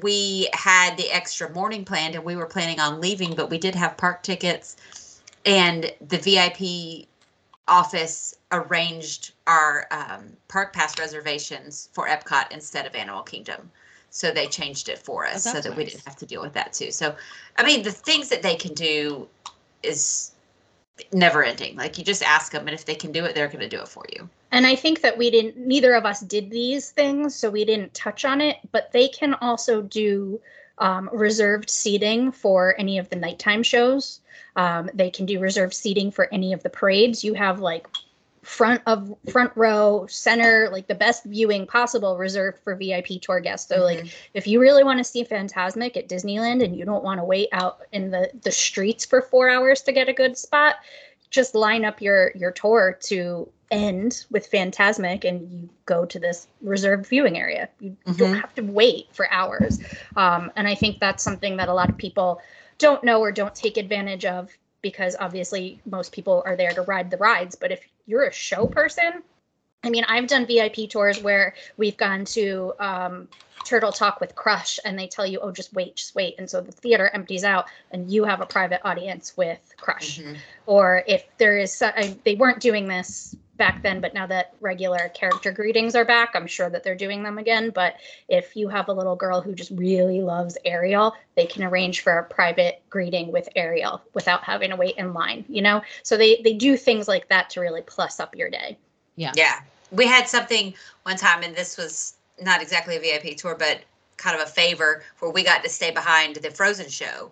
we had the extra morning planned and we were planning on leaving, but we did have park tickets and the VIP office arranged our um, park pass reservations for Epcot instead of Animal Kingdom. So they changed it for us so that's that we didn't have to deal with that too. So, I mean, the things that they can do is never ending. Like you just ask them, and if they can do it, they're going to do it for you. And I think that we didn't, neither of us did these things, so we didn't touch on it, but they can also do um, reserved seating for any of the nighttime shows. Um, they can do reserved seating for any of the parades. You have like front of front row, center, like the best viewing possible reserved for VIP tour guests. So like Mhm. if you really want to see Fantasmic at Disneyland and you don't want to wait out in the the streets for 4 hours to get a good spot, just line up your your tour to end with Fantasmic and you go to this reserved viewing area. You don't Mhm. have to wait for hours. Um, and I think that's something that a lot of people don't know or don't take advantage of because obviously most people are there to ride the rides. But if you're a show person, I mean, I've done VIP tours where we've gone to um, Turtle Talk with Crush and they tell you, oh, just wait, just wait. And so the theater empties out and you have a private audience with Crush Mhm. or if there is I- they weren't doing this back then but now that regular character greetings are back i'm sure that they're doing them again but if you have a little girl who just really loves ariel they can arrange for a private greeting with ariel without having to wait in line you know so they they do things like that to really plus up your day Yeah. Yeah. We had something one time, and this was not exactly a VIP tour, but kind of a favor where we got to stay behind the Frozen show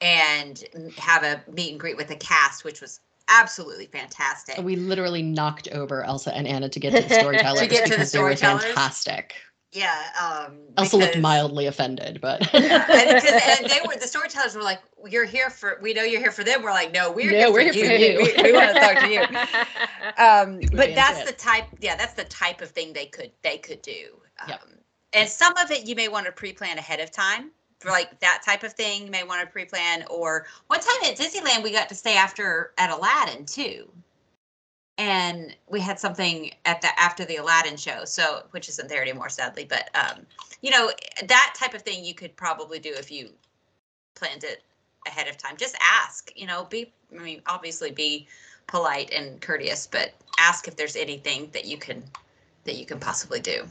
and have a meet and greet with the cast, which was absolutely fantastic. We literally knocked over Elsa and Anna to get to the storytellers To get to the because they were fantastic. yeah. Um, Elsa looked mildly offended, but and, 'cause- and they were the storytellers were like, "You're here for. We know you're here for them." We're like, "No, we're No, here, we're for, here you. for you." We, want to talk to you." Um, but that's fan the type. Yeah, that's the type of thing they could they could do. Um, Yep. And some of it you may want to pre-plan ahead of time. Like that type of thing, you may want to pre-plan. Or one time at Disneyland, we got to stay after at Aladdin too, and we had something at the after the Aladdin show. So which isn't there anymore, sadly. But um, you know that type of thing you could probably do if you planned it ahead of time. Just ask. You know, be. I mean, obviously be polite and courteous, but ask if there's anything that you can that you can possibly do.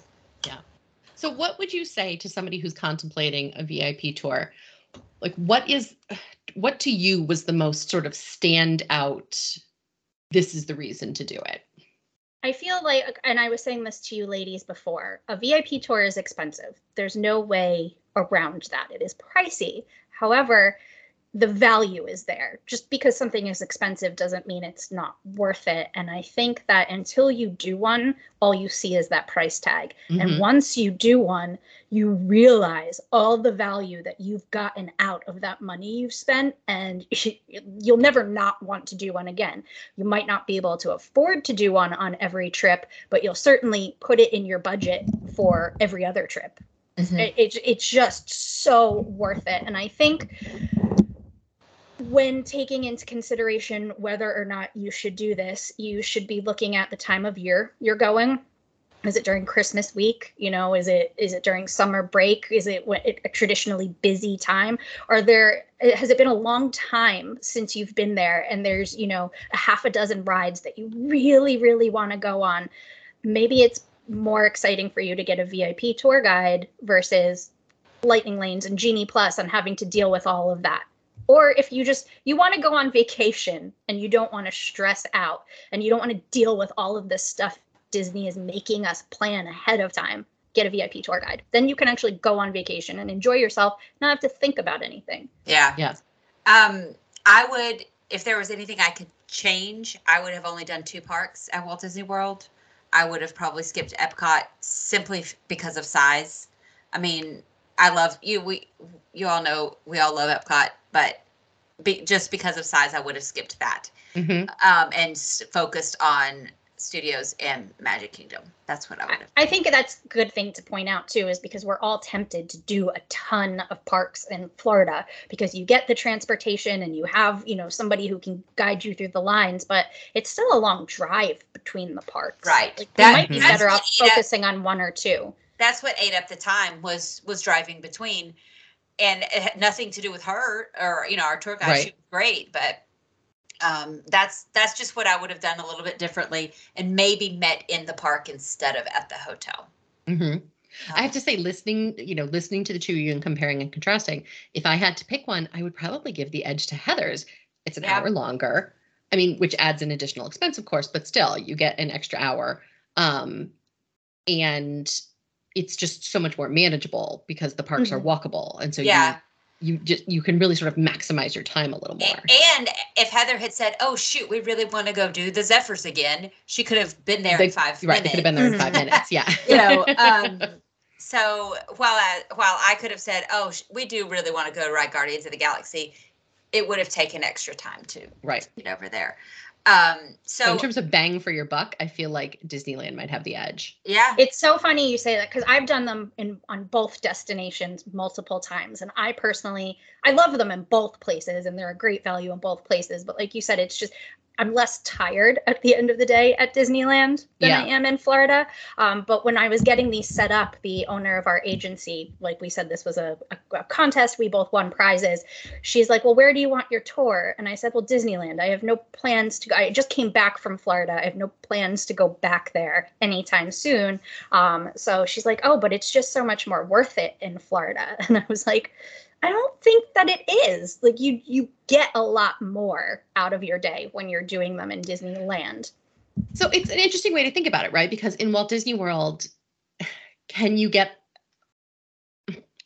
So, what would you say to somebody who's contemplating a VIP tour? Like, what is, what to you was the most sort of stand out? This is the reason to do it. I feel like, and I was saying this to you ladies before, a VIP tour is expensive. There's no way around that. It is pricey. However, the value is there. Just because something is expensive doesn't mean it's not worth it. And I think that until you do one, all you see is that price tag. Mhm. And once you do one, you realize all the value that you've gotten out of that money you've spent, and you'll never not want to do one again. You might not be able to afford to do one on every trip, but you'll certainly put it in your budget for every other trip. It, it's it's just so worth it. And I think when taking into consideration whether or not you should do this, you should be looking at the time of year you're going. Is it during Christmas week? You know, is it is it during summer break? Is it a traditionally busy time? Are there eh, has it been a long time since you've been there and there's, you know, a half a dozen rides that you really really want to go on? Maybe it's more exciting for you to get a VIP tour guide versus lightning lanes and genie plus and having to deal with all of that or if you just you want to go on vacation and you don't want to stress out and you don't want to deal with all of this stuff disney is making us plan ahead of time get a vip tour guide then you can actually go on vacation and enjoy yourself not have to think about anything Yeah. Yeah. Um, I would, if there was anything I could change, I would have only done two parks at Walt Disney World. I would have probably skipped Epcot simply f- because of size. I mean, I love you. We, you all know we all love Epcot, but be, just because of size, I would have skipped that Mhm. um, and s- focused on Studios and Magic Kingdom. That's what I would I, have. I think that's a good thing to point out too is because we're all tempted to do a ton of parks in florida because you get the transportation and you have you know somebody who can guide you through the lines but it's still a long drive between the parks Right. like, That- you might be better off ate up- focusing on one or two that's what ate up the time was was driving between and it had nothing to do with her or you know our tour guide she was great but um, that's that's just what I would have done a little bit differently, and maybe met in the park instead of at the hotel. Mm-hmm. I have to say, listening, you know, listening to the two of you and comparing and contrasting, if I had to pick one, I would probably give the edge to Heather's. It's an Yeah. hour longer. I mean, which adds an additional expense, of course, but still, you get an extra hour. Um, and it's just so much more manageable because the parks are walkable, and so yeah. you you just you can really sort of maximize your time a little more. And if Heather had said, "Oh shoot, we really want to go do the Zephyrs again," she could have been there They- in five right, they could have been there in five minutes. Yeah, you know um so while I, while I could have said oh sh- we do really want to go ride Guardians of the Galaxy it would have taken extra time to right. get over there um So, so in terms of bang for your buck, I feel like Disneyland might have the edge. yeah It's so funny you say that because I've done them in on both destinations multiple times, and I personally I love them in both places, and they're a great value in both places. But like you said, it's just I'm less tired at the end of the day at Disneyland than I am in Florida. Um, but when I was getting these set up, the owner of our agency, like we said, this was a, a, a contest. We both won prizes. She's like, "Well, where do you want your tour?" And I said, "Well, Disneyland. I have no plans to go. I just came back from Florida. I have no plans to go back there anytime soon." Um, so she's like, "Oh, but it's just so much more worth it in Florida." And I was like, "I don't think that it is. Like you you get a lot more out of your day when you're doing them in Disneyland." So it's an interesting way to think about it, right? Because in Walt Disney World, can you get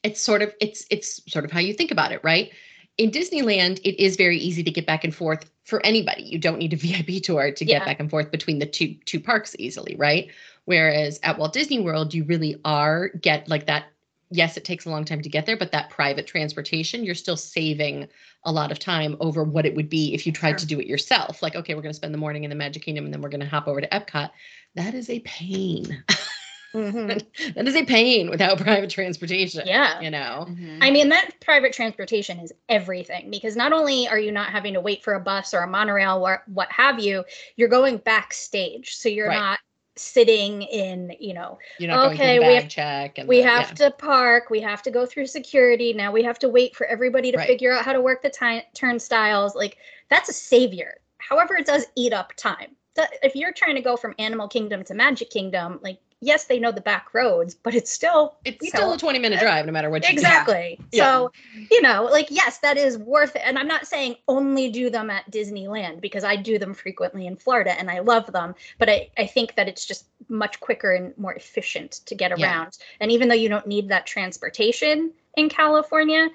it's sort of it's it's sort of how you think about it, right? In Disneyland, it is very easy to get back and forth for anybody. You don't need a VIP tour to get Yeah. back and forth between the two two parks easily, right? Whereas at Walt Disney World, you really are get like that yes, it takes a long time to get there, but that private transportation, you're still saving a lot of time over what it would be if you tried Sure. to do it yourself. Like, okay, we're going to spend the morning in the Magic Kingdom and then we're going to hop over to Epcot. That is a pain. that is a pain without private transportation. Yeah. You know? Mhm. I mean, that private transportation is everything because not only are you not having to wait for a bus or a monorail or what have you, you're going backstage. So you're Right. not sitting in, you know, Okay, we through the bag have- check. And we the- have to park, we have to go through security. Now we have to wait for everybody to Right. figure out how to work the time turnstiles. Like that's a savior. However, it does eat up time. That, if you're trying to go from Animal Kingdom to Magic Kingdom, like yes, they know the back roads, but it's still It's still know, a 20 minute uh, drive, no matter what you do. exactly. Yeah. So, you know, like yes, that is worth it. And I'm not saying only do them at Disneyland because I do them frequently in Florida and I love them, but I, I think that it's just much quicker and more efficient to get Yeah. around. And even though you don't need that transportation in California,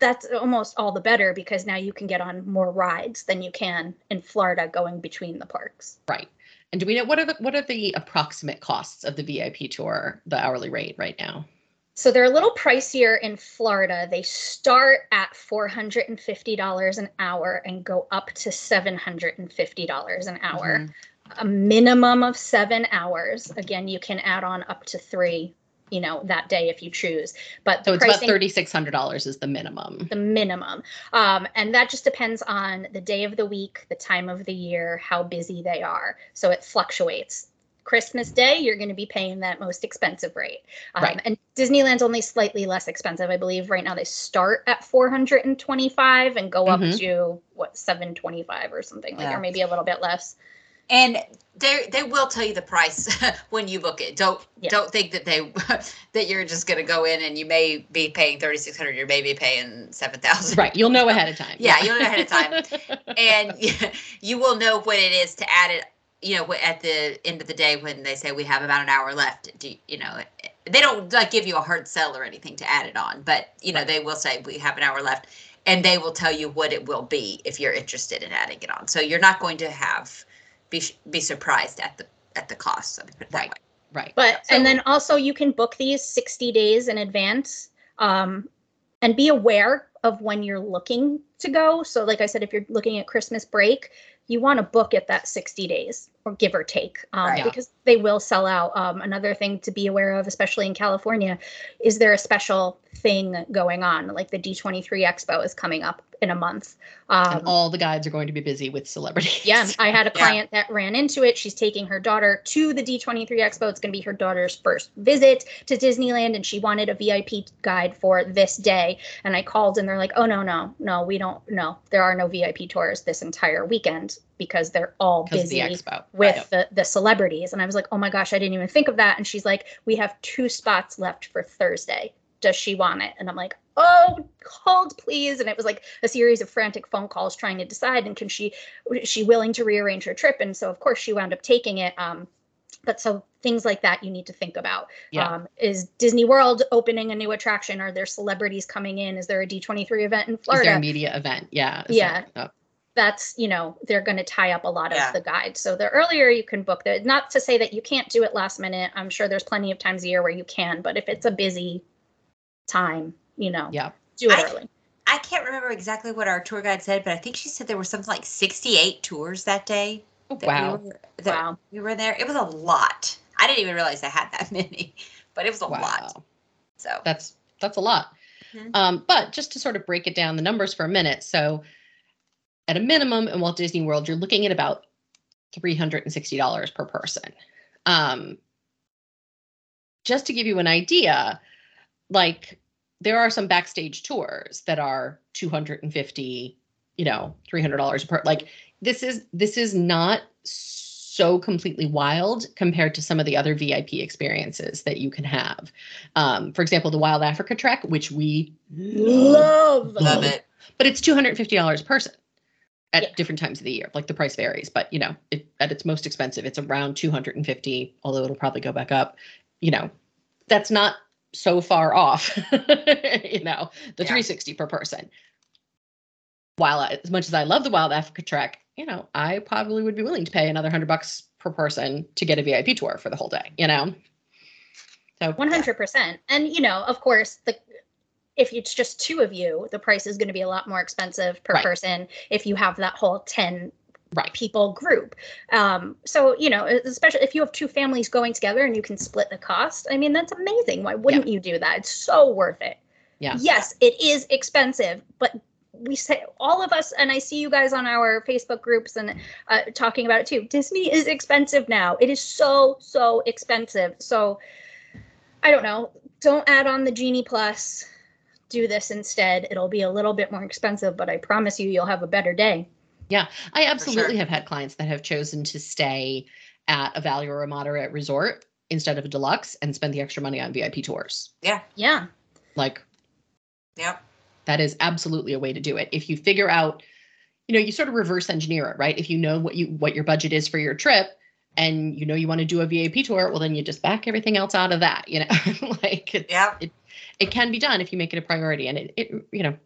that's almost all the better because now you can get on more rides than you can in Florida going between the parks. Right. And do we know what are the what are the approximate costs of the VIP tour, the hourly rate right now? So they're a little pricier in Florida. They start at $450 an hour and go up to $750 an hour. Mhm. A minimum of seven hours. Again, you can add on up to three, you know, that day if you choose. But So it's about six hundred dollars is the minimum. the minimum. Um, and that just depends on the day of the week, the time of the year, how busy they are. So it fluctuates. Christmas Day, you're going to be paying that most expensive rate. Um, Right. And Disneyland's only slightly less expensive. I believe right now they start at 425 and go up Mhm. to what 725 or something like, Yeah. or maybe a little bit less. And they they will tell you the price when you book it don't Yeah. don't think that they that you're just going to go in and you may be paying 3600 you may be paying 7000 Right. You'll know ahead of time. Yeah, you'll know ahead of time. and you will know what it is to add it you know at the end of the day when they say we have about an hour left do you, you know they don't like give you a hard sell or anything to add it on but you know they will say we have an hour left and they will tell you what it will be if you're interested in adding it on so you're not going to have be be surprised at the at the cost let it that Right. way right. But So- and then also you can book these 60 days in advance um, and be aware of when you're looking to go. So like I said, if you're looking at Christmas break, you want to book at that 60 days or give or take um, Right. because they will sell out. Um, another thing to be aware of, especially in California, is there a special thing going on. Like the D23 Expo is coming up in a month. Um, and all the guides are going to be busy with celebrities. Yeah, I had a client yeah. that ran into it. She's taking her daughter to the D23 Expo. It's going to be her daughter's first visit to Disneyland, and she wanted a VIP guide for this day. And I called, and they're like, "Oh no, no, no, we don't. No, there are no VIP tours this entire weekend because they're all busy the with the the celebrities." And I was like, "Oh my gosh, I didn't even think of that." And she's like, "We have two spots left for Thursday." Does she want it? And I'm like, oh, hold please. And it was like a series of frantic phone calls trying to decide. And can she, is she willing to rearrange her trip? And so of course she wound up taking it. Um, but so things like that you need to think about. Yeah. Um, is Disney World opening a new attraction? Are there celebrities coming in? Is there a D23 event in Florida? Is there a media event? Yeah. Yeah. That's, you know, they're going to tie up a lot yeah. of the guides. So the earlier you can book that, not to say that you can't do it last minute. I'm sure there's plenty of times a year where you can, but if it's a busy time, you know, yeah, do it I, early. I can't remember exactly what our tour guide said, but I think she said there were something like 68 tours that day. That wow. We were, that wow. We were there. It was a lot. I didn't even realize I had that many, but it was a wow. lot. So that's that's a lot. Mm-hmm. Um, but just to sort of break it down, the numbers for a minute. So at a minimum in Walt Disney World, you're looking at about $360 per person. Um, just to give you an idea, like there are some backstage tours that are 250 you know $300 per like this is this is not so completely wild compared to some of the other vip experiences that you can have. Um, for example the wild africa trek which we love. love. It. But it's $250 a person at yeah. different times of the year. Like the price varies but you know it, at its most expensive it's around 250 although it'll probably go back up. You know that's not so far off, you know, the yeah. 360 per person. While I, as much as I love the Wild Africa Trek, you know, I probably would be willing to pay another hundred bucks per person to get a VIP tour for the whole day, you know? So 100%. And, you know, of course, the if it's just two of you, the price is going to be a lot more expensive per right. person if you have that whole 10 right. people group. Um, so, you know, especially if you have two families going together and you can split the cost, I mean, that's amazing. Why wouldn't yeah. you do that? It's so worth it. Yeah. Yes, it is expensive, but we say all of us, and I see you guys on our Facebook groups and uh, talking about it too. Disney is expensive now. It is so, so expensive. So, I don't know. Don't add on the Genie Plus. Do this instead. It'll be a little bit more expensive, but I promise you, you'll have a better day. Yeah, I absolutely sure. have had clients that have chosen to stay at a value or a moderate resort instead of a deluxe and spend the extra money on VIP tours. Yeah. Yeah. Like, yeah. That is absolutely a way to do it. If you figure out, you know, you sort of reverse engineer it, right? If you know what you what your budget is for your trip and you know you want to do a VIP tour, well then you just back everything else out of that, you know. like yeah. it it can be done if you make it a priority and it, it you know,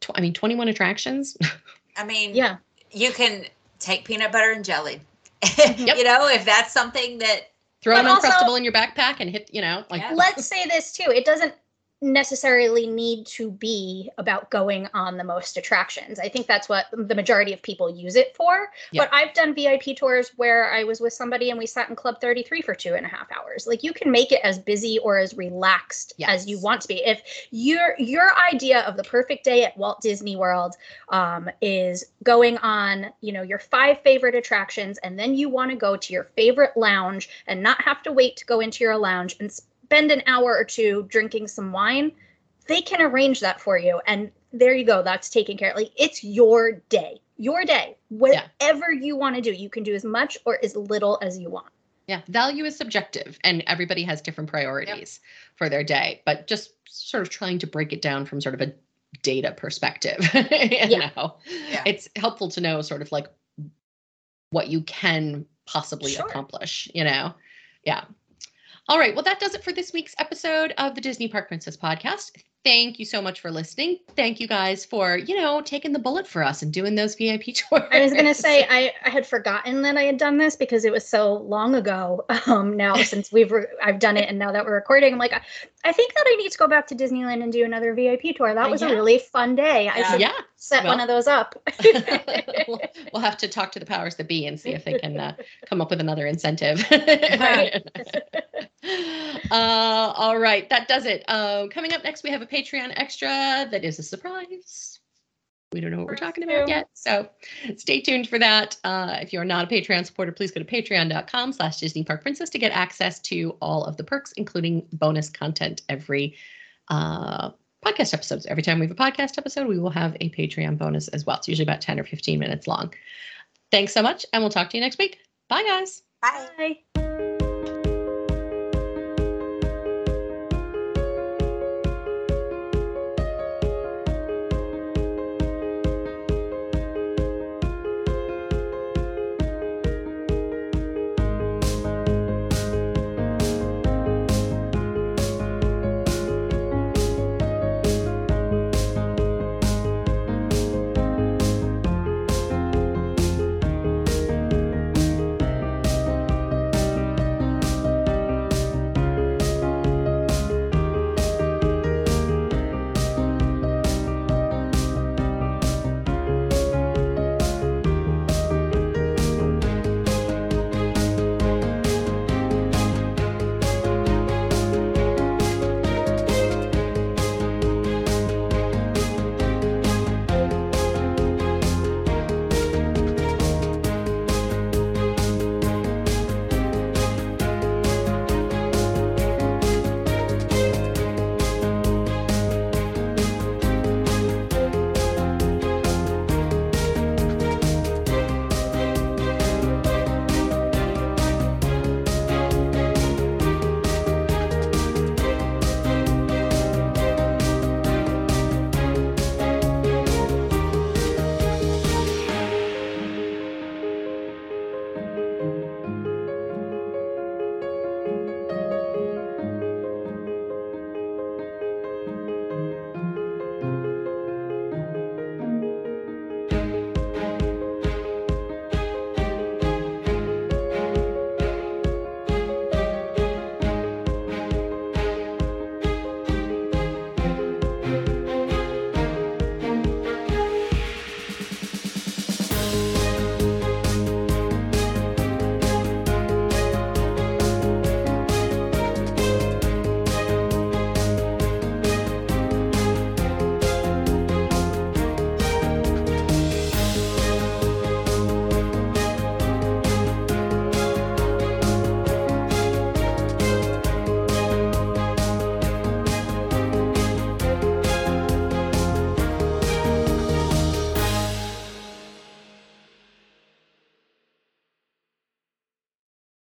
tw- I mean 21 attractions I mean, yeah, you can take peanut butter and jelly. yep. you know, if that's something that throw an uncrustable in your backpack and hit, you know, like. Yeah. Let's say this too. It doesn't necessarily need to be about going on the most attractions. I think that's what the majority of people use it for. Yeah. But I've done VIP tours where I was with somebody and we sat in Club 33 for two and a half hours. Like you can make it as busy or as relaxed yes. as you want to be. If your your idea of the perfect day at Walt Disney World um, is going on, you know, your five favorite attractions, and then you want to go to your favorite lounge and not have to wait to go into your lounge and spend an hour or two drinking some wine, they can arrange that for you. And there you go. That's taken care of. Like it's your day, your day. Whatever yeah. you want to do, you can do as much or as little as you want. Yeah, value is subjective and everybody has different priorities yep. for their day, but just sort of trying to break it down from sort of a data perspective. you yeah. know, yeah. it's helpful to know sort of like what you can possibly sure. accomplish, you know? Yeah. All right. Well, that does it for this week's episode of the Disney Park Princess podcast thank you so much for listening. Thank you guys for, you know, taking the bullet for us and doing those VIP tours. I was going to say, I, I had forgotten that I had done this because it was so long ago um, now since we've, re- I've done it and now that we're recording, I'm like, I, I think that I need to go back to Disneyland and do another VIP tour. That was yeah. a really fun day. I should yeah. Set well, one of those up. we'll, we'll, have to talk to the powers that be and see if they can uh, come up with another incentive. Uh, all right, that does it. Uh, coming up next, we have a Patreon extra that is a surprise. We don't know what we're talking about yet, so stay tuned for that. Uh, if you're not a Patreon supporter, please go to patreon.com slash Disney Park Princess to get access to all of the perks, including bonus content every uh, podcast episodes. Every time we have a podcast episode, we will have a Patreon bonus as well. It's usually about 10 or 15 minutes long. Thanks so much, and we'll talk to you next week. Bye, guys. Bye. Bye.